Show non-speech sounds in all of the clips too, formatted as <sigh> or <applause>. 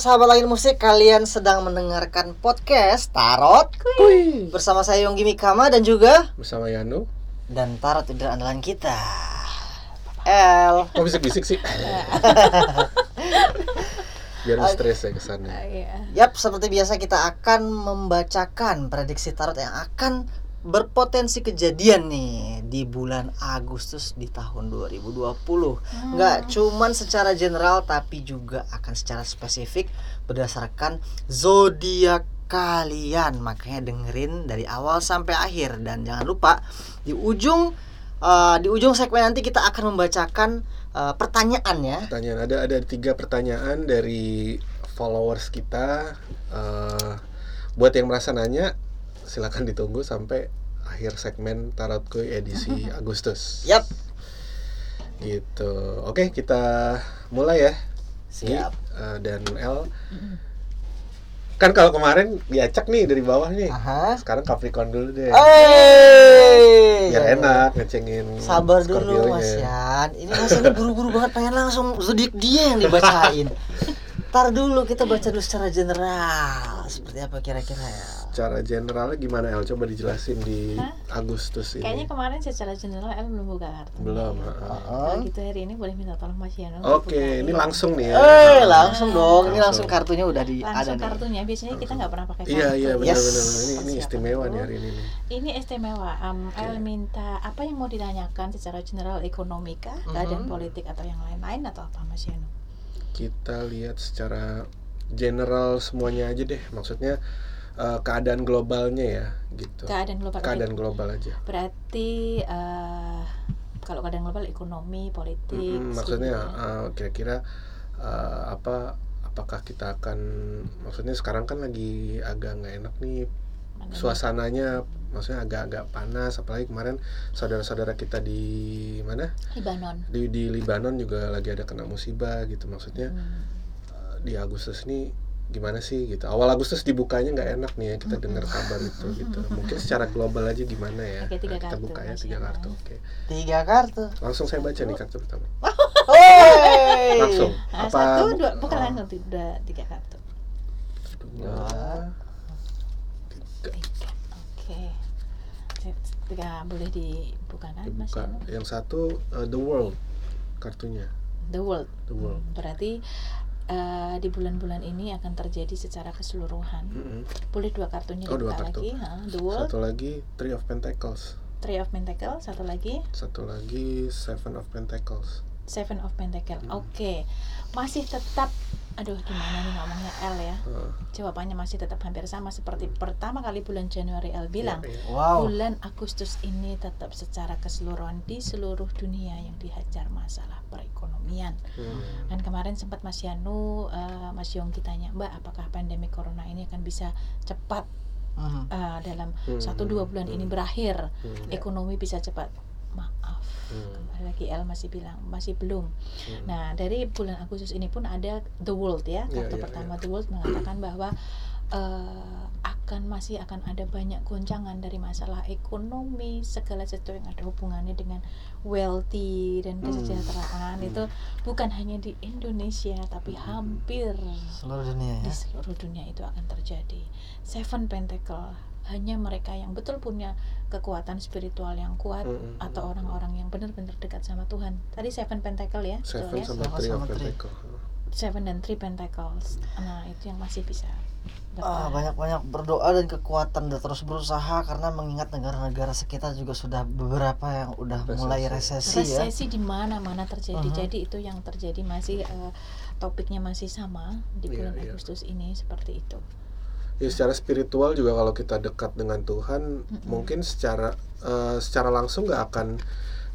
sahabat langit musik, kalian sedang mendengarkan podcast Tarot Kui. bersama saya Yonggi Mikama dan juga Bersama Yano. dan Tarot itu andalan kita. L. Kok bisik-bisik sih? <laughs> Biar stres ya kesannya. Iya. Yap, seperti biasa kita akan membacakan prediksi tarot yang akan berpotensi kejadian nih di bulan Agustus di tahun 2020. Nggak cuman secara general tapi juga akan secara spesifik berdasarkan zodiak kalian. Makanya dengerin dari awal sampai akhir dan jangan lupa di ujung eh, di ujung segmen nanti kita akan membacakan eh, pertanyaan ya. Pertanyaan ada ada tiga pertanyaan dari followers kita. Eh, buat yang merasa nanya, silakan ditunggu sampai akhir segmen Tarot Kui edisi Agustus. Yap. Gitu. Oke, kita mulai ya. Siap. eh, dan L. Kan kalau kemarin diacak nih dari bawah nih. Aha. Sekarang Capricorn dulu deh. Hey. Biar enak ngecengin Sabar dulu. Mas Yan. Ini Mas ini buru-buru banget pengen langsung zodiak dia yang dibacain. <laughs> Ntar dulu kita baca dulu secara general. Seperti apa kira-kira ya? Secara generalnya gimana El? Coba dijelasin di Hah? Agustus ini. Kayaknya kemarin secara general El belum buka kartu. Belum. ha. Kalau gitu hari ini boleh minta tolong Mas Yano. Oke, bukain. ini langsung nih ya. Eh, langsung dong. Ini langsung Langsung. kartunya udah di ada langsung nih. kartunya. Biasanya kita nggak pernah pakai kartu. Iya iya Yes. benar-benar ini ini istimewa nih hari ini. nih. Ini istimewa. Um, El minta apa yang mau ditanyakan secara general ekonomi kah, keadaan Mhm. politik atau yang lain-lain atau apa Mas Yano? Kita lihat secara general semuanya aja deh. Maksudnya eh, keadaan globalnya ya gitu. Keadaan global. Keadaan global aja. Berarti eh, kalau keadaan global ekonomi, politik. Mm-mm, maksudnya sosial. eh, kira-kira eh, apa apakah kita akan maksudnya sekarang kan lagi agak nggak enak nih Mana- suasananya maksudnya agak-agak panas apalagi kemarin saudara-saudara kita di mana Libanon. di di Libanon juga lagi ada kena musibah gitu maksudnya Hmm. eh, di Agustus nih gimana sih gitu awal Agustus dibukanya nggak enak nih ya kita dengar kabar itu <laughs> gitu mungkin secara global aja gimana ya Oke, tiga Nah, kita kartu, buka ya Mas tiga kartu oke Tiga kartu. langsung saya baca nih kartu pertama <laughs> Hey. langsung Nah, apa satu, dua, bukan oh, langsung tiga, tiga kartu. dua tiga Tiga. Oke. Tiga boleh Mas dibuka Yano? yang satu eh, the world kartunya The World. the world Berarti eh, di bulan-bulan ini akan terjadi secara keseluruhan. Mm-mm. Boleh dua kartunya Oh, dua dibuka kartu. lagi. Ha, The World, satu lagi three of pentacles Three of Pentacles, satu lagi satu lagi seven of pentacles Seven of Pentacles. Hmm. Oke. Masih tetap aduh gimana nih ngomongnya L ya. Eh, Jawabannya masih tetap hampir sama seperti pertama kali bulan Januari L bilang. iya, iya. Wow. Bulan Agustus ini tetap secara keseluruhan di seluruh dunia yang dihajar masalah perekonomian. Hmm. Dan kemarin sempat Mas Yanu, eh, Mas Yongki tanya, Mbak, apakah pandemi corona ini akan bisa cepat eh, dalam Hmm. satu dua bulan ini berakhir, Hmm. ekonomi bisa cepat? Maaf, Hmm. kembali lagi L masih bilang masih belum. Hmm. Nah dari bulan Agustus ini pun ada The World ya, Iya, kartu iya, pertama The World mengatakan bahwa eh, akan masih akan ada banyak goncangan dari masalah ekonomi segala sesuatu yang ada hubungannya dengan wealthy dan Hmm. kesejahteraan Hmm. itu bukan hanya di Indonesia tapi hampir Seluruh dunia di ya. seluruh dunia itu akan terjadi. Seven Pentacle hanya mereka yang betul punya kekuatan spiritual yang kuat Mm-mm. atau orang-orang yang benar-benar dekat sama Tuhan. Tadi Seven Pentacle ya, betul Seven ya? sama three sama three. pentacles Seven dan Three Pentacles. Nah, itu yang masih bisa Ah, banyak-banyak berdoa dan kekuatan dan terus berusaha karena mengingat negara-negara sekitar juga sudah beberapa yang udah Resesi. mulai resesi, ya. Resesi di mana-mana terjadi. Mhm. Jadi itu yang terjadi masih eh, topiknya masih sama di bulan iya. Agustus ini seperti itu. Ya secara spiritual juga kalau kita dekat dengan Tuhan Mm-mm. mungkin secara eh, secara langsung nggak akan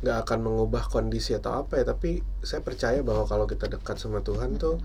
nggak akan mengubah kondisi atau apa ya tapi saya percaya bahwa kalau kita dekat sama Tuhan tuh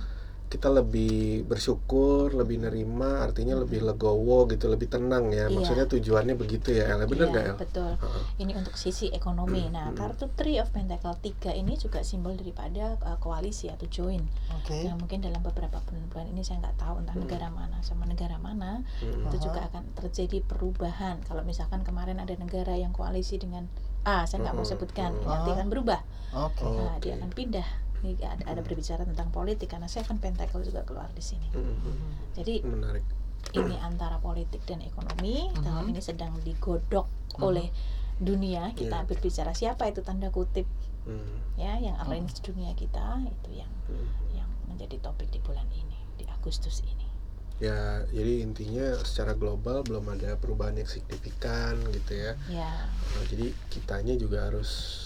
kita lebih bersyukur, lebih nerima, artinya lebih legowo gitu, lebih tenang ya. Iya. Maksudnya tujuannya begitu ya, El. Bener Iya, nggak El? betul. Heeh. Ini untuk sisi ekonomi. Nah, Mm-mm. kartu Three of Pentacle 3 ini juga simbol daripada uh, koalisi atau join. Oke. Yang mungkin dalam beberapa bulan-bulan ini saya nggak tahu entah Mm. negara mana sama negara mana Mm-mm. itu juga akan terjadi perubahan. Kalau misalkan kemarin ada negara yang koalisi dengan A, saya nggak mau Mm-mm. sebutkan, ini Mm-mm. nanti akan berubah. Oke. Oh, Nah, oke. dia akan pindah ini ada, ada berbicara tentang politik karena Seven Pentacle juga keluar di sini. Mm, Jadi menarik ini antara politik dan ekonomi tahun Mhm. ini sedang digodok Mhm. oleh dunia kita Iya. berbicara siapa itu tanda kutip Mm, ya yang arrange dunia kita itu yang mm. yang menjadi topik di bulan ini di Agustus ini ya jadi intinya secara global belum ada perubahan yang signifikan gitu ya ya Nah, jadi kitanya juga harus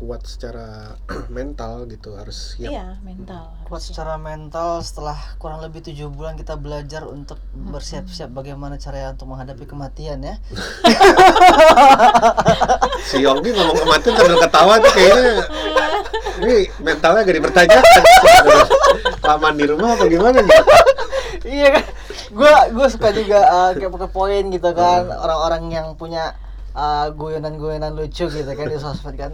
kuat secara <clears throat> mental gitu harus siap. Iya mental kuat harusnya. secara mental setelah kurang lebih tujuh bulan kita belajar untuk bersiap-siap bagaimana caranya untuk menghadapi kematian ya. <laughs> Si Yonggi ngomong kematian sambil ketawa tuh kayaknya. Ini mentalnya gak dipertanyakan. <laughs> Laman di rumah apa gimana nih? Iya kan? Gue gue suka juga uh, kayak pakai poin gitu kan orang-orang yang punya uh, guyonan-guyonan lucu gitu kan di sosmed kan.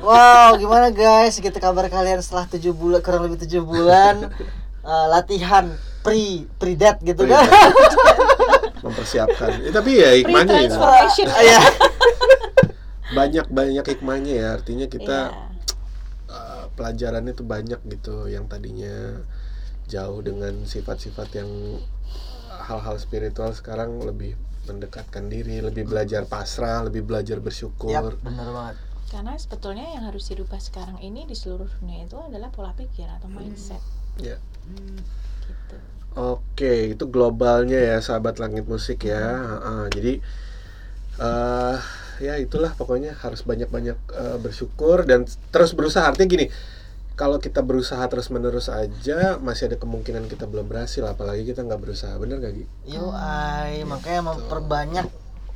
Wow gimana guys? Gitu kabar kalian setelah tujuh bulan kurang lebih tujuh bulan uh, latihan pre pre date gitu kan. Mempersiapkan. Ya, tapi ya hikmahnya ya. <laughs> Iya. banyak banyak hikmahnya ya. Artinya kita Iya. uh, pelajarannya tuh banyak gitu yang tadinya jauh dengan sifat-sifat yang hal-hal spiritual sekarang lebih mendekatkan diri lebih belajar pasrah lebih belajar bersyukur. Yap, bener banget. Karena sebetulnya yang harus dirubah sekarang ini di seluruh dunia itu adalah pola pikir atau mindset. Ya. Gitu. Oke, itu globalnya ya sahabat langit musik ya. Heeh, jadi eh ya itulah pokoknya harus banyak-banyak eh, bersyukur dan terus berusaha. Artinya gini, kalau kita berusaha terus-menerus aja masih ada kemungkinan kita belum berhasil, apalagi kita nggak berusaha. Bener gak Gi? Yo, ay, makanya memperbanyak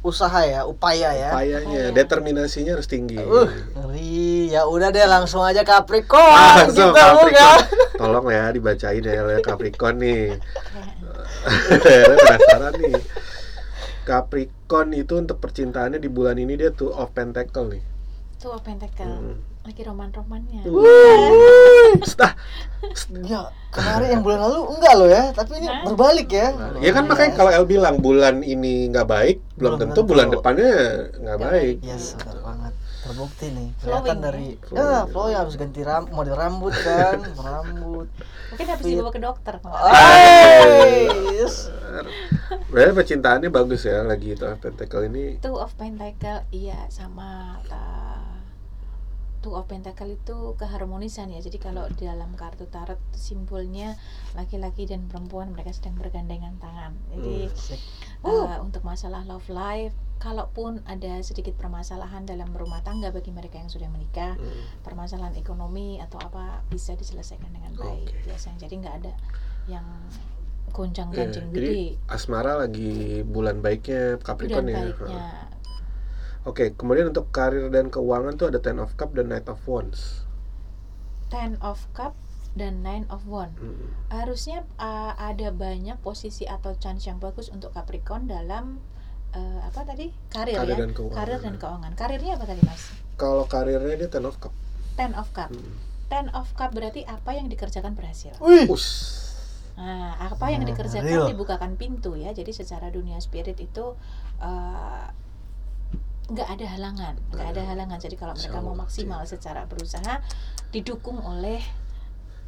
usaha ya, upaya ya. Upayanya, Upaya. determinasinya harus tinggi. Uh, ngeri. Ya udah deh langsung aja Capricorn. Ah, langsung kita Capricorn. <laughs> Tolong ya dibacain ya oleh Capricorn nih. Ya. <laughs> penasaran nih. Capricorn itu untuk percintaannya di bulan ini dia tuh of Pentacle nih. Two of Pentacle Hmm. Lagi roman-romannya Stah. Ya, kemarin yang bulan lalu enggak loh ya, tapi ini Hah? berbalik ya. Ya kan makanya kalau El bilang bulan ini nggak baik, belum, Belum tentu tentu. bulan depannya nggak baik. Yes, benar banget. Terbukti nih. Kelihatan ya. dari ya, flow yang harus ganti ram model rambut kan, rambut. mungkin habis dibawa ke dokter yes. Berarti percintaannya bagus ya lagi itu of Pentacle ini. Two of Pentacle iya sama uh, Two of Pentacle itu keharmonisan ya. Jadi kalau di dalam kartu tarot simbolnya laki-laki dan perempuan mereka sedang bergandengan tangan. Jadi Sik. uh, untuk masalah love life, kalaupun ada sedikit permasalahan dalam rumah tangga bagi mereka yang sudah menikah, Hmm. permasalahan ekonomi atau apa bisa diselesaikan dengan baik Oke. biasanya. Jadi nggak ada yang goncang Iya, ganjing jadi gede. asmara lagi bulan baiknya Capricorn ya. baiknya Oke, kemudian untuk karir dan keuangan tuh ada Ten of Cup dan Knight of Wands. Ten of Cup dan Nine of Wand. Hmm. Harusnya uh, ada banyak posisi atau chance yang bagus untuk Capricorn dalam uh, apa tadi karir, Karir ya, dan keuangan. karir dan keuangan. Karirnya apa tadi mas? Kalau karirnya dia Ten of Cup. Ten of Cup. Hmm. Ten of Cup berarti apa yang dikerjakan berhasil. Wih. Nah, apa yang Nah, dikerjakan real. dibukakan pintu ya. Jadi secara dunia spirit itu uh, nggak ada halangan, nggak ada halangan. Jadi kalau mereka mau maksimal iya. secara berusaha, didukung oleh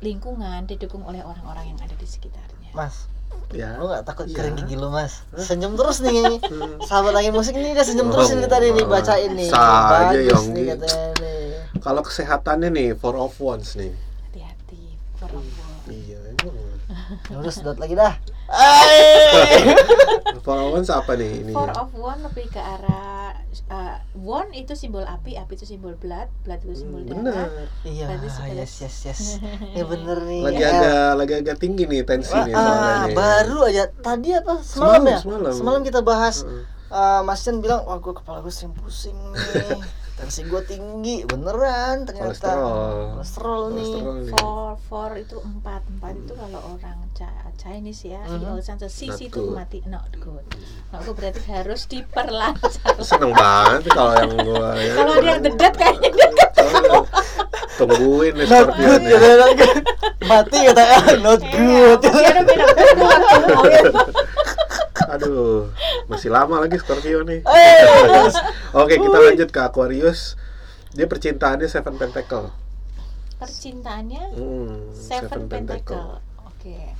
lingkungan, didukung oleh orang-orang yang ada di sekitarnya. Mas, Ya. lu nggak takut Iya. kering gigi lu mas? Senyum terus nih. <laughs> Sahabat langit musik ini dia senyum terus Oh, ini tadi nih oh. bacain nih. Sah aja, Bagus Yonggi. nih katanya nih. Kalau kesehatannya nih Four of Wands nih. Hati-hati, perempuan. Iya, emang. Ya udah sedot lagi dah. Four of Wands apa nih ini? Four of Wand lebih ke arah uh, Wand itu simbol api, api itu simbol blood, blood itu simbol Hmm, darah. bener. Iya, yes yes yes. <laughs> Ya bener nih. Lagi El. agak lagi agak tinggi nih tensinya Wah, soalnya ah, nih. baru aja tadi apa semalam, Semalam, ya semalam. kita bahas uh, Mas Chen bilang wah gue kepala gue sering pusing nih <laughs> tensi gue tinggi beneran ternyata Kolesterol. kolesterol nih Kolesterol nih. Four, four itu empat, empat itu kalau orang Chinese ya, Mhm. mm -hmm. sisi Not itu good. mati, not good. Not good berarti harus diperlancar. Seneng banget kalau yang gua ya. kalau ada yang dedet kayaknya dia Soalnya Tungguin nih not Scorpio good nih. gitu not good mati kata not Iya, good masih ada beda beda waktu. Aduh, masih lama lagi Scorpio nih. Eh, <laughs> Oke, kita lanjut ke Aquarius. Dia percintaannya Seven Pentacle. percintaannya Hmm, Seven, Pentacle. Oke.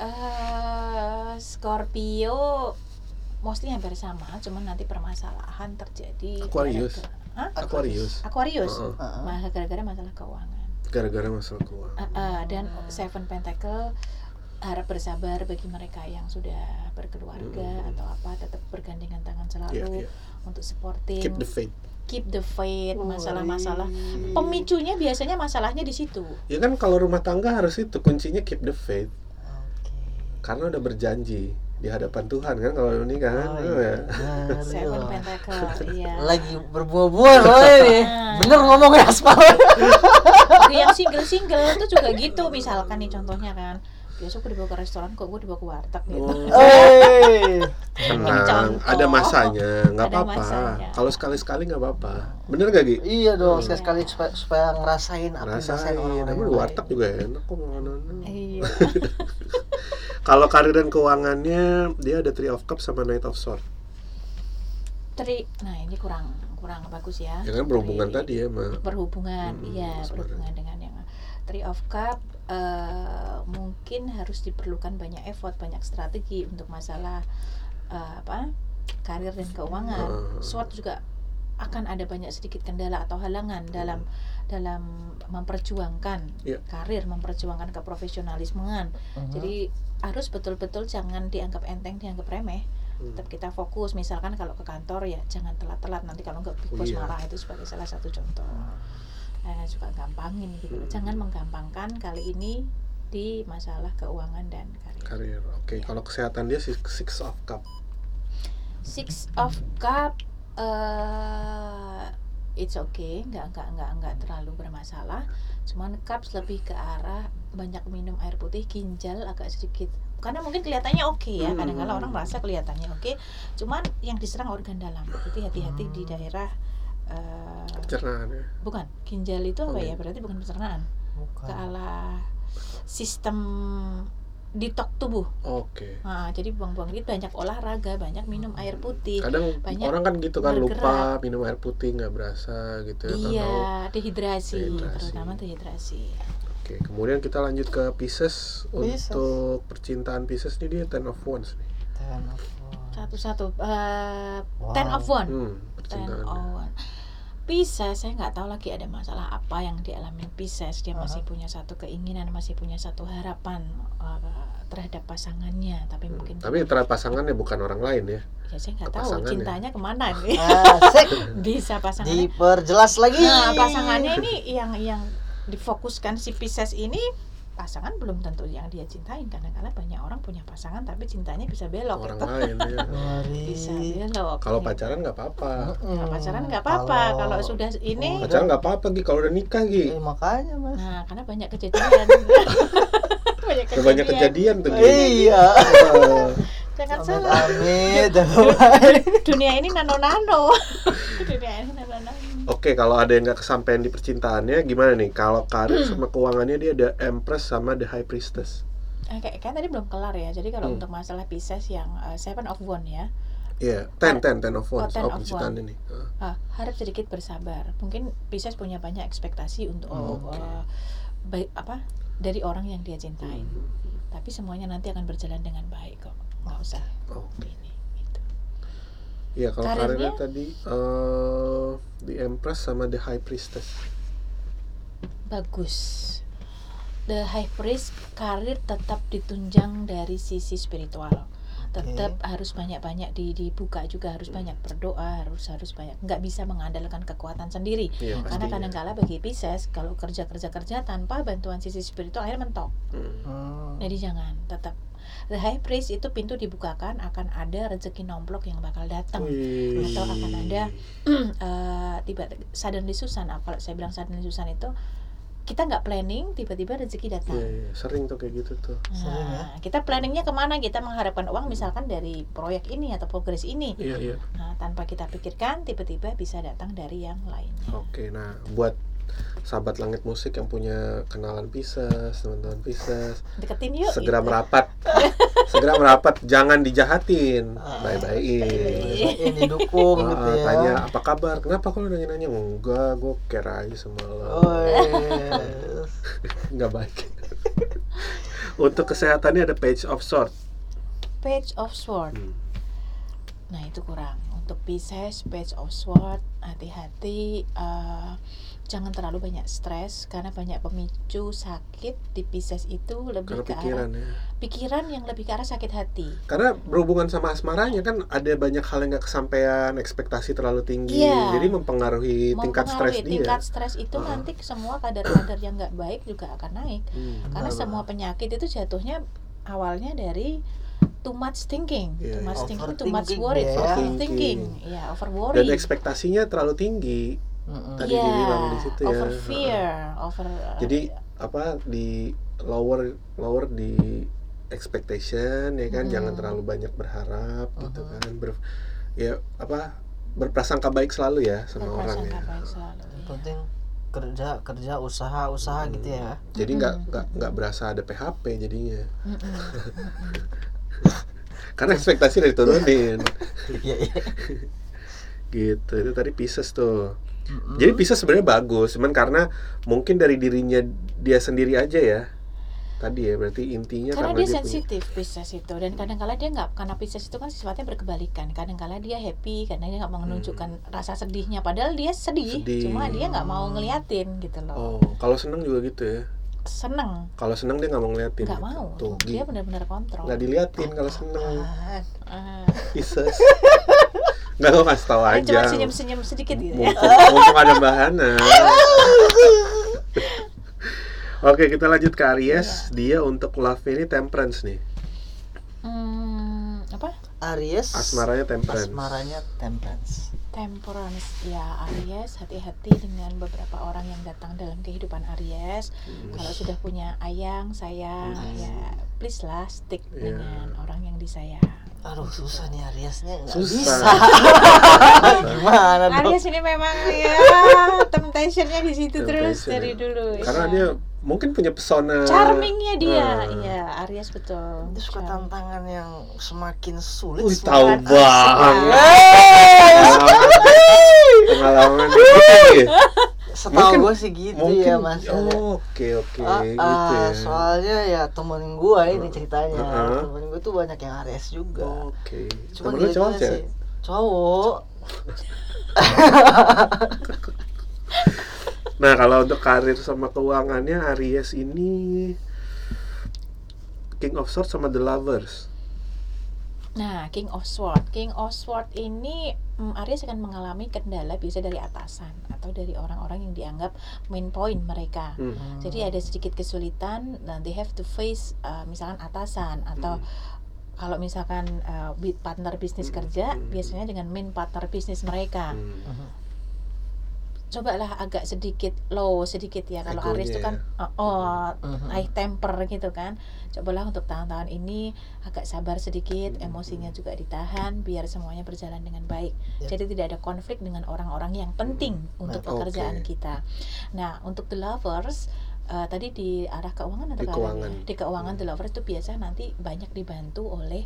Eh, Scorpio mostly hampir sama, cuman nanti permasalahan terjadi Aquarius. Hah? Aquarius. Aquarius. Heeh. Heeh. Malah gara-gara masalah keuangan. Gara-gara masalah keuangan. Eh, eh, dan Seven Pentacle harap bersabar bagi mereka yang sudah berkeluarga Hmm. atau apa tetap bergandengan tangan selalu iya. untuk supporting Keep the faith. keep the faith masalah-masalah Wih. pemicunya biasanya masalahnya di situ Ya kan kalau rumah tangga harus itu kuncinya keep the faith. Oke. Karena udah berjanji di hadapan Tuhan kan kalau ini kan. Oh, iya. ya. Seven. Pentacle <laughs> iya Lagi berbuah-buah loh ini. Nah. Bener ngomongnya aspal. Yang single-single itu juga gitu misalkan nih contohnya kan biasa gue dibawa ke restoran kok gue dibawa ke warteg gitu Oh. <laughs> Eh. Tenang, ada masanya, nggak apa-apa. masanya. Kalau sekali-sekali nggak apa-apa. Bener gak Gi? Iya dong, Iya. sekali-sekali supaya, supaya ngerasain apa yang Rasain, dirasain orang-orang tapi yang di lain. warteg juga enak kok iya <laughs> Kalau karir dan keuangannya dia ada Three of Cups sama Knight of Swords. Tri nah ini kurang kurang bagus ya Ya kan berhubungan Tri- tadi ya sama berhubungan Hmm, iya berhubungan dengan yang Three of Cup eh, mungkin harus diperlukan banyak effort banyak strategi untuk masalah eh, apa karir dan keuangan Hmm. SWOT juga akan ada banyak sedikit kendala atau halangan dalam dalam memperjuangkan Iya. karir memperjuangkan keprofesionalismean Mhm. jadi harus betul-betul jangan dianggap enteng dianggap remeh Hmm. tetap kita fokus misalkan kalau ke kantor ya jangan telat-telat nanti kalau nggak big boss Iya. marah itu sebagai salah satu contoh eh, suka gampangin gitu. Hmm. jangan menggampangkan kali ini di masalah keuangan dan karir karir. Oke, Iya. kalau kesehatan dia six, six of Cup. six of cup eh it's okay nggak nggak nggak nggak terlalu bermasalah cuman cups lebih ke arah banyak minum air putih ginjal agak sedikit karena mungkin kelihatannya oke ya Hmm. kadang-kadang orang merasa kelihatannya oke cuman yang diserang organ dalam jadi hati-hati di daerah eh, Pencernaan ya. bukan ginjal itu apa Oh, ya berarti bukan pencernaan Bukan. ke arah sistem ditok tubuh Oke. nah, jadi buang-buang itu banyak olahraga banyak minum air putih Kadang banyak orang kan gitu kan lupa bergerak. minum air putih nggak berasa gitu ya. Iya, dehidrasi, Dehidrasi. terutama dehidrasi. Oke, kemudian kita lanjut ke Pisces. Pisces. Untuk percintaan Pisces ini dia Ten of Wands nih. Ten of Wands. Satu-satu, eh, Wow. ten of one, Hmm, ten of one. Pisces, saya nggak tahu lagi ada masalah apa yang dialami Pisces. Dia masih Aha. punya satu keinginan, masih punya satu harapan eh, terhadap pasangannya. Tapi Hmm, mungkin Tapi terhadap pasangannya bukan orang lain ya. ya saya nggak ke tahu cintanya ke mana nih. <laughs> Bisa pasangannya. Diperjelas lagi. Nah, pasangannya ini yang yang difokuskan si Pisces ini pasangan belum tentu yang dia cintain kadang-kadang banyak orang punya pasangan tapi cintanya bisa belok Orang gitu. lain <laughs> ya. Ngeri. bisa belok Kalau gitu. pacaran nggak apa-apa. Nah, pacaran nggak apa-apa kalau sudah ini Oh, Pacaran nggak apa-apa Gi kalau udah nikah Gi. Eh, makanya mas. nah karena banyak kejadian <laughs> banyak Udah banyak kejadian tuh Gi. Iya. <laughs> Jangan Amit salah amit. dunia ini nano nano dunia ini nano nano Oke, kalau ada yang nggak kesampaian di percintaannya, gimana nih? Kalau karir sama keuangannya dia ada Empress sama The High Priestess. Eh, kayak kan tadi belum kelar ya jadi kalau Hmm. untuk masalah Pisces yang uh, Seven of One ya Iya, ten, ten, ten of wands. ten Oh, of percintaan one. ini. Eh, Ah, harap sedikit bersabar. Mungkin Pisces punya banyak ekspektasi untuk Oh, oke. eh, baik apa dari orang yang dia cintai. Hmm. Tapi semuanya nanti akan berjalan dengan baik kok. Nggak usah Oke. ini. Iya, kalau Karirnya? karirnya tadi eh The Empress sama The High Priestess. Bagus. The High Priest karir tetap ditunjang dari sisi spiritual. Tetap harus banyak-banyak di- dibuka juga harus banyak berdoa harus harus banyak nggak bisa mengandalkan kekuatan sendiri Iya, karena kadang-kala bagi Pisces kalau kerja kerja tanpa bantuan sisi spiritual akhirnya mentok. Hmm. Jadi jangan tetap The High Priest itu pintu dibukakan akan ada rezeki nomplok yang bakal datang. Atau akan ada <clears throat> eh, tiba suddenly Susan. Ah, Kalau saya bilang suddenly Susan itu kita nggak planning tiba-tiba rezeki datang. Iya, iya, sering tuh kayak gitu tuh. Sering ya. Nah, kita planningnya ke mana? Kita mengharapkan uang misalkan dari proyek ini atau progres ini. Iya, iya. Nah, tanpa kita pikirkan tiba-tiba bisa datang dari yang lainnya. Oke, nah buat sahabat langit musik yang punya kenalan Pisces, teman-teman Pisces, deketin yuk segera gitu. merapat. <laughs> segera merapat, jangan dijahatin. Ah. Bye-bye. ini dukung Ah, gitu ya tanya apa kabar? Kenapa kalau nanya-nanya? Enggak, gue care aja sama lo. oh iya. <laughs> Nggak baik. Untuk kesehatannya ada page of sword. page of sword Hmm. nah itu kurang untuk Pisces page of sword hati-hati eh, jangan terlalu banyak stres karena banyak pemicu sakit di Pisces itu lebih Karena ke pikiran arah ya. pikiran yang lebih ke arah sakit hati Karena berhubungan sama asmaranya kan ada banyak hal yang nggak kesampaian, ekspektasi terlalu tinggi, Iya. jadi mempengaruhi tingkat stres mempengaruhi dia. tingkat stres itu Uh-uh. nanti semua kadar-kadar yang nggak baik juga akan naik Hmm. karena Benar, semua penyakit itu jatuhnya awalnya dari too much thinking, Iya, too much thinking, too much Overthinking worry, ya. overthinking, ya over worry. Dan ekspektasinya terlalu tinggi. Mm-mm. Tadi Iya, dibilang di situ ya. over fear, over Jadi apa di lower lower di expectation ya kan, Mm. jangan terlalu banyak berharap gitu Mhm. kan. Ber, ya apa berprasangka baik selalu ya sama orang berprasangka ya. baik selalu. Yang iya. penting kerja kerja usaha usaha gitu ya Jadi nggak Mm-mm. nggak nggak berasa ada PHP jadinya. Mm-mm. <laughs> <laughs> Karena ekspektasi udah diturunin. iya iya gitu itu tadi Pisces tuh Mm-mm. jadi Pisces sebenarnya bagus cuman karena mungkin dari dirinya dia sendiri aja ya tadi ya berarti intinya Karena karena, dia dia punya sensitif Pisces itu dan kadang-kala dia nggak karena Pisces itu kan sifatnya berkebalikan. Kadang-kala dia happy, kadang dia nggak mau menunjukkan rasa sedihnya. Padahal dia sedih, Hmm. Sedih. cuma dia nggak mau ngeliatin gitu loh. oh kalau seneng juga gitu ya Seneng, kalau seneng dia nggak mau ngeliatin nggak gitu. mau. tuh Dia benar-benar kontrol. nggak diliatin kalau seneng? Ah. Pisces nggak lo kasih tahu aja cuma senyum-senyum sedikit gitu ya. mumpung, mumpung ada bahana <laughs> Oke kita lanjut ke Aries Dia untuk love ini temperance nih Hmm, apa? Aries Asmaranya temperance asmaranya temperance Temperance ya Aries hati-hati dengan beberapa orang yang datang dalam kehidupan Aries Hmm. kalau sudah punya ayang sayang Hmm. ya please lah stick Iya. dengan orang yang disayang aduh susah nih Ariesnya nggak Susah. bisa <laughs> gimana dong Aries ini memang ya temptationnya di situ terus Temptation dari ya. dulu Karena ya. dia mungkin punya pesona charmingnya dia Ah. iya Aries betul itu suka Charming. tantangan yang semakin sulit Wih semakin tahu banget <laughs> Pengalaman <laughs> ya. setahu gue sih gitu Mungkin ya mas oh, Oke oke Ah, gitu ah, ya soalnya ya temen gue ini ceritanya Heeh. temen gue tuh banyak yang Aries juga Oke Cuma Temen lu cowok sih. cewek? cowok <laughs> Nah kalau untuk karir sama keuangannya Aries ini King of Swords sama The Lovers Nah, King of Sword, King of Sword ini mm, Aries akan mengalami kendala bisa dari atasan atau dari orang-orang yang dianggap main point mereka. Hmm. Jadi ada sedikit kesulitan dan they have to face uh, misalkan atasan atau kalau misalkan uh, partner bisnis Hmm. kerja Hmm. biasanya dengan main partner bisnis mereka. Hmm. Cobalah agak sedikit low sedikit ya kalau Aries itu kan ya. uh, oh Mhm. high temper gitu kan. Cobalah untuk tahun-tahun ini agak sabar sedikit, Hmm. emosinya juga ditahan biar semuanya berjalan dengan baik. Ya. Jadi tidak ada konflik dengan orang-orang yang penting untuk Nah, pekerjaan oke. kita. Nah, untuk the lovers eh, tadi di arah keuangan atau Di keuangan. Di keuangan Hmm. the lovers itu biasa nanti banyak dibantu oleh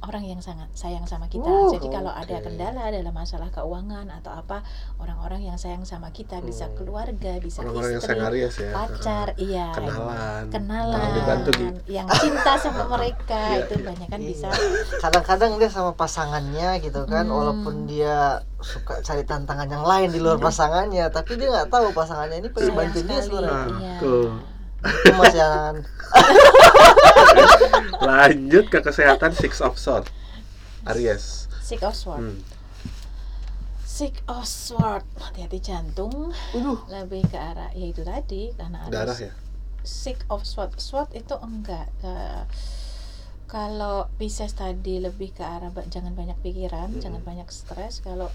orang yang sangat sayang sama kita. Uh, Jadi kalau ada oke. kendala dalam masalah keuangan atau apa, orang-orang yang sayang sama kita bisa Hmm. keluarga, bisa Orang-orang yang istri, sayang Aries ya pacar, iya. Kenalan Kenalan, dibantu gitu yang cinta sama <laughs> mereka Iya, itu iya. banyak kan Iya. bisa kadang-kadang dia sama pasangannya gitu kan Hmm. walaupun dia suka cari tantangan yang lain di luar pasangannya tapi dia nggak tahu pasangannya ini pengen bantuin dia sebenarnya Nah, Iya. tuh. itu mas Yan <laughs> <laughs> Lanjut ke kesehatan Six of Swords Aries Six of Sword. hmm. Six of Sword. Hati-hati jantung. Waduh. Lebih ke arah ya itu tadi karena ada Darah ya Six of Sword. Sword itu enggak ke- kalau Pisces tadi lebih ke arah jangan banyak pikiran, Mm-mm. jangan banyak stres. Kalau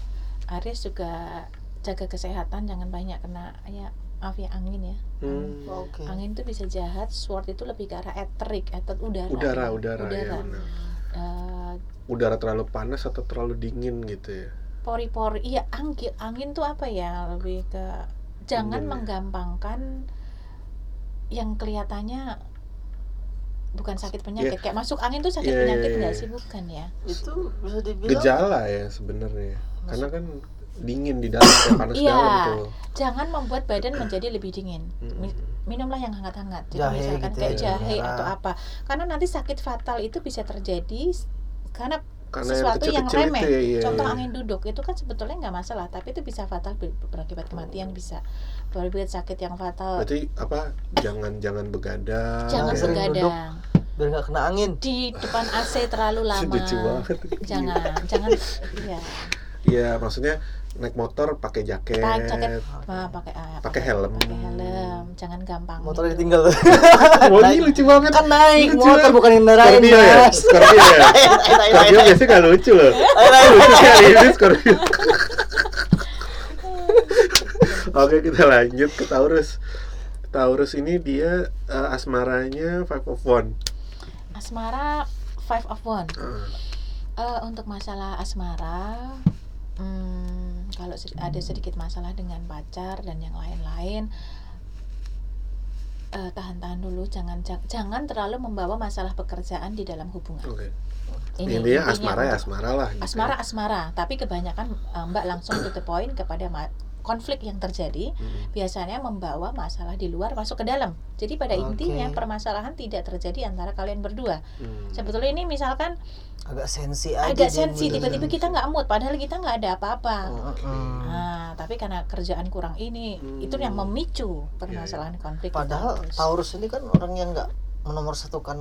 Aries juga jaga kesehatan, jangan banyak kena ya maaf ya angin ya. Hmm. oke Angin itu bisa jahat, sword itu lebih ke arah eterik atau udara. Udara, udara, ya Udara. benar. Eh, Udara terlalu panas atau terlalu dingin gitu ya pori-pori iya angin angin tuh apa ya lebih ke jangan Iya. menggampangkan yang kelihatannya bukan sakit penyakit kayak masuk angin tuh sakit Iya, iya, penyakit iya, nggak iya. sih bukan ya itu bisa dibilang gejala ya sebenarnya karena kan dingin di dalam panas Iya. dalam tuh jangan membuat badan menjadi lebih dingin. Mi- minumlah yang hangat-hangat. Jadi Jahe misalkan gitu kayak ya, jahe merah. atau apa. Karena nanti sakit fatal itu bisa terjadi karena karena sesuatu yang kecil-kecil remeh. itu ya, iya, contoh iya. angin duduk itu kan sebetulnya nggak masalah tapi itu bisa fatal ber- berakibat kematian bisa. Berakibat sakit yang fatal. Berarti apa? Jangan jangan begadang. Jangan ya. begadang. biar nggak kena angin. Di depan AC terlalu <laughs> lama. jangan jangan ya Iya, maksudnya naik motor pakai jaket, pakai jaket ah, pakai ah, pakai helm. pakai helm jangan gampang motornya gitu. ditinggal <laughs> Oh, ini lucu banget. kan naik Lucu motor bukan yang ngendarain Scorpio ya? Scorpio ya? <laughs> Scorpio biasanya gak lucu loh. Lucu kali ini Scorpio. <laughs> Oke, kita lanjut ke Taurus. Taurus ini dia eh, asmaranya Five of One. asmara five of one Ah, Eh, untuk masalah asmara hmm, kalau sedi- ada sedikit masalah dengan pacar dan yang lain-lain eh, tahan-tahan dulu jangan ja- jangan terlalu membawa masalah pekerjaan di dalam hubungan Oke. ini Intinya intinya asmara ya untuk- asmara lah. gitu. asmara asmara tapi kebanyakan eh, mbak langsung to the point kepada ma- konflik yang terjadi Hmm. biasanya membawa masalah di luar masuk ke dalam jadi pada Oke. intinya permasalahan tidak terjadi antara kalian berdua Hmm. sebetulnya ini misalkan agak sensi aja agak sensi tiba-tiba kita nggak mood padahal kita nggak ada apa-apa Mm-mm. nah tapi karena kerjaan kurang ini Hmm. itu yang memicu permasalahan konflik di padahal Taurus. Taurus ini kan orang yang nggak menomorsatukan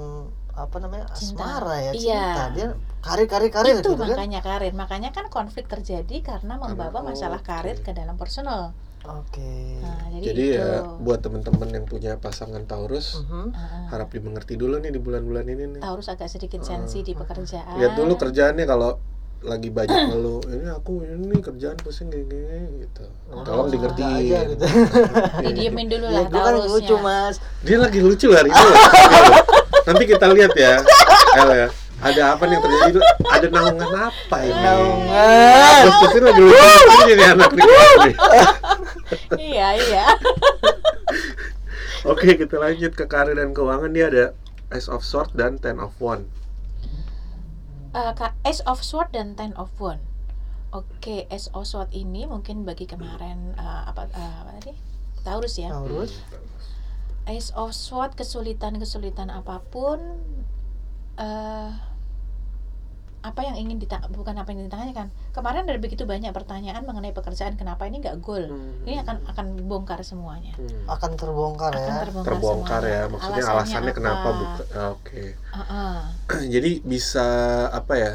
apa namanya Cinta. asmara ya Iya. cinta. Dia karir karir karir itu gitu kan? makanya karir. Makanya kan konflik terjadi karena membawa oh, masalah karir ke dalam personal. Oke. Nah, jadi, Jadi itu. ya buat teman-teman yang punya pasangan Taurus. Ah, harap dimengerti dulu nih di bulan-bulan ini nih. Taurus agak sedikit sensi di pekerjaan. Lihat dulu kerjaannya kalau lagi banyak <clears throat> ngeluh ini aku ini kerjaan pusing gini, gini gitu. Tolong Oh, dimengerti. aja gitu <laughs> didiemin dulu ya lah gue kan lucu mas Dia lagi lucu hari ini. Nanti kita lihat ya. El ya. Ada apa nih yang terjadi? Ada naungan apa ini? naungan Agustus ini lagi lucu ini nih anak nih. iya iya <laughs> Oke, kita lanjut ke karir dan keuangan dia ada Ace of Swords dan Ten of One. Eh, Ka- Ace of Sword dan Ten of One. Oke, Ace of Sword ini mungkin bagi kemarin eh, apa, eh, apa tadi? Taurus ya. Taurus Ace of Sword kesulitan-kesulitan apa pun eh apa yang ingin ditanya bukan apa yang ditanyakan. Kemarin ada begitu banyak pertanyaan mengenai pekerjaan kenapa ini nggak goal. Ini akan akan bongkar semuanya. Hmm. akan terbongkar Akan ya terbongkar, terbongkar semuanya. ya maksudnya alasannya, apa? kenapa buka ah, oke Heeh. <clears throat> jadi bisa apa ya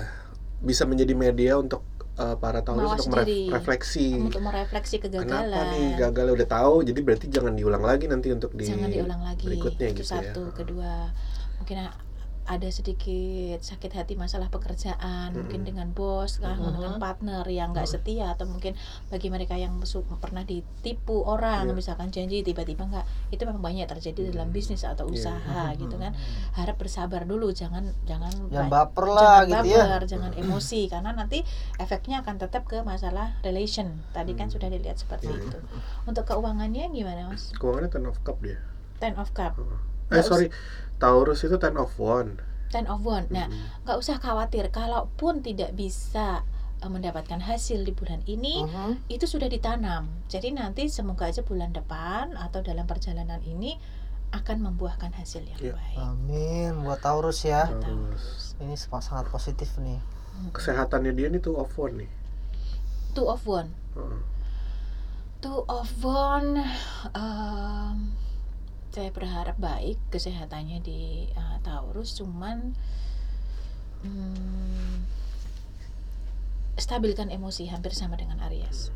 bisa menjadi media untuk uh, para Mawas untuk merefleksi Untuk merefleksi kegagalan. kenapa nih gagal udah tahu jadi berarti jangan diulang lagi nanti untuk di jangan diulang lagi berikutnya itu gitu ya satu kedua mungkin ada sedikit sakit hati masalah pekerjaan mungkin Mm-mm. dengan bos kan Mhm. dengan partner yang nggak setia atau mungkin bagi mereka yang pernah ditipu orang Iya. misalkan janji tiba-tiba nggak itu memang banyak terjadi dalam bisnis atau Iya. usaha gitu kan harap bersabar dulu jangan jangan jangan ba- baper lah jangan gitu ya baper, jangan emosi karena nanti efeknya akan tetap ke masalah relation tadi kan Hmm. sudah dilihat seperti Iya. itu untuk keuangannya gimana mas keuangannya Ten of Cup dia ten of cup eh sorry. Taurus itu Ten of One. Ten of one. Nah nggak usah khawatir. Kalaupun tidak bisa eh, mendapatkan hasil di bulan ini Mhm. itu sudah ditanam. Jadi nanti semoga aja bulan depan atau dalam perjalanan ini akan membuahkan hasil yang Iya. baik. Amin. Buat Taurus ya. Taurus. Ini sangat positif nih. Kesehatannya dia nih tuh of One nih. Two of one. Heeh. two of one em, saya berharap baik kesehatannya di eh, Taurus cuman hmm, stabilkan emosi hampir sama dengan Aries.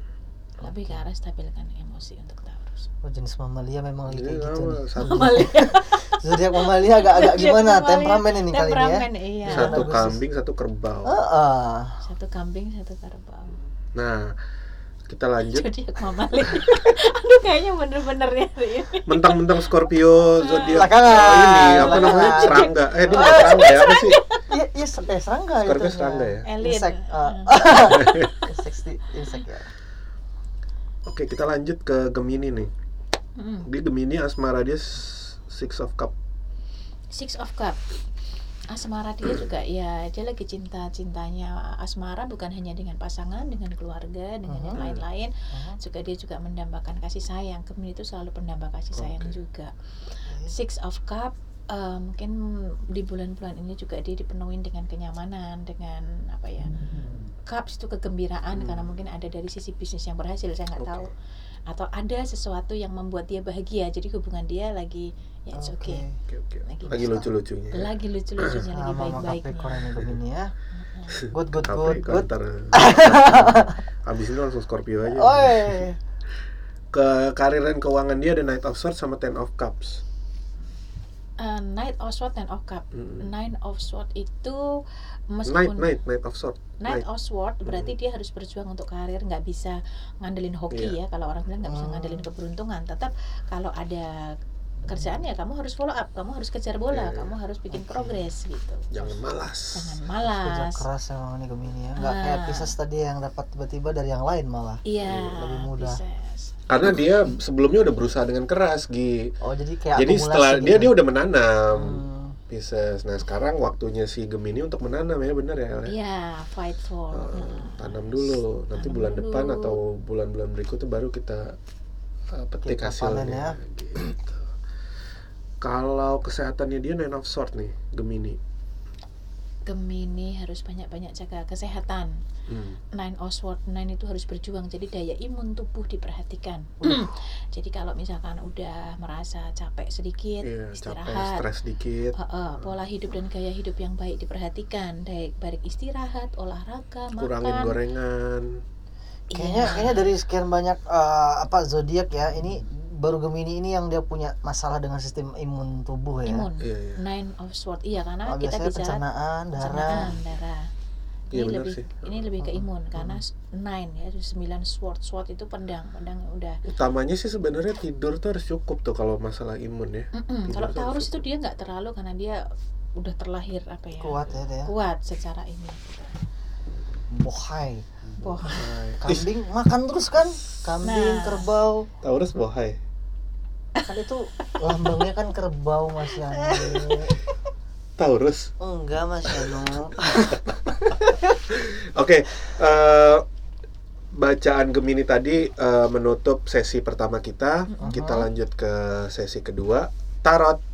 Lebih ke arah stabilkan emosi untuk Taurus. Oh, jenis mamalia memang lagi kayak gitu apa, nih. Satu, Mamalia. <laughs> zodiak mamalia agak-agak Zodiak gimana? temperamen ini kali ini ya. Temperamen iya. Satu kambing satu kerbau. Heeh. satu kambing satu kerbau. Nah kita lanjut jadi mamalia <laughs> aduh kayaknya bener-bener ya ini mentang-mentang Scorpio zodiak oh, ini apa namanya serangga eh dia bukan serangga ya apa sih Iya, iya, ser- eh, serangga Scorpio itu. serangga ya Hmm. insek, insek ya. Oke, kita lanjut ke Gemini nih. Mm-mm. Di Gemini asmara dia Six of Cup. Six of Cup. Asmara dia juga ya dia lagi cinta cintanya asmara bukan hanya dengan pasangan dengan keluarga dengan yang Mhm. lain-lain Mhm. juga dia juga mendambakan kasih sayang Gemini itu selalu pendamba kasih sayang Oke. juga Six of Cup eh, mungkin di bulan-bulan ini juga dia dipenuhi dengan kenyamanan dengan apa ya cups itu kegembiraan Hmm. karena mungkin ada dari sisi bisnis yang berhasil saya nggak Oke. tahu atau ada sesuatu yang membuat dia bahagia jadi hubungan dia lagi ya it's Oke. okay Oke, oke. Lagi Lagi bisa. lucu-lucunya. lagi lucu-lucunya lagi baik-baiknya Capricorn ini Gemini ya. Good good good good. ntar. <laughs> Abis itu langsung Scorpio aja. Oi. Ke karir dan keuangan dia ada Knight of Swords sama Ten of Cups. Eh, Knight of Sword and of Cup Mm. Nine of Sword itu Knight, meskipun Knight, Knight of Swords. Knight Knight. of Sword berarti dia harus berjuang untuk karir nggak bisa ngandelin hoki Iya. ya kalau orang bilang nggak bisa Hmm. ngandelin keberuntungan tetap kalau ada kerjaan ya kamu harus follow up kamu harus kejar bola Iya. kamu harus bikin Oke. progres gitu Jangan malas. jangan Kerja malas keras emang ini Gemini ya. Nggak kayak Ah. Pisces tadi yang dapat tiba-tiba dari yang lain malah. iya Lebih mudah. Pisces. Karena dia sebelumnya udah berusaha dengan keras, Gi. Oh jadi kayak Jadi setelah gitu. dia dia udah menanam. Hmm. Pisces. Nah, sekarang waktunya si Gemini untuk menanam ya, bener ya, El? ya? iya fight for Uh, tanam dulu nanti Tanam bulan dulu. depan atau bulan-bulan berikutnya baru kita uh, petik Kita panen hasilnya ya. gitu. Kalau kesehatannya dia nine of sword nih Gemini. Gemini harus banyak-banyak jaga kesehatan. Hmm. Nine of Sword Nine itu harus berjuang jadi daya imun tubuh diperhatikan. Jadi kalau misalkan udah merasa capek sedikit Iya, capek istirahat stres dikit. Heeh, pola hidup dan gaya hidup yang baik diperhatikan baik baik istirahat olahraga kurangin makan gorengan. Kayaknya Iya. kayaknya dari sekian banyak eh, apa zodiak ya. Ini baru Gemini ini yang dia punya masalah dengan sistem imun tubuh ya. imun iya iya Nine of Sword iya karena Oh, kita biasanya bicara pencernaan, darah. pencernaan darah Iya, ini benar lebih sih. ini lebih ke Mm-mm. imun karena s- nine ya sembilan sword sword itu pedang pedang udah utamanya sih sebenarnya tidur tuh harus cukup tuh kalau masalah imun ya Tidur kalau Taurus itu dia nggak terlalu karena dia udah terlahir apa ya Kuat ya dia. kuat secara ini Bohai. Ih, Kambing makan terus kan? Kambing, Nah. kerbau. Taurus bohai Kan itu lambangnya kan kerbau Mas Yanu. Taurus Enggak Mas Yanu. <laughs> Oke, eh, bacaan Gemini tadi eh, menutup sesi pertama kita. Mm-mm. Kita lanjut ke sesi kedua. Tarot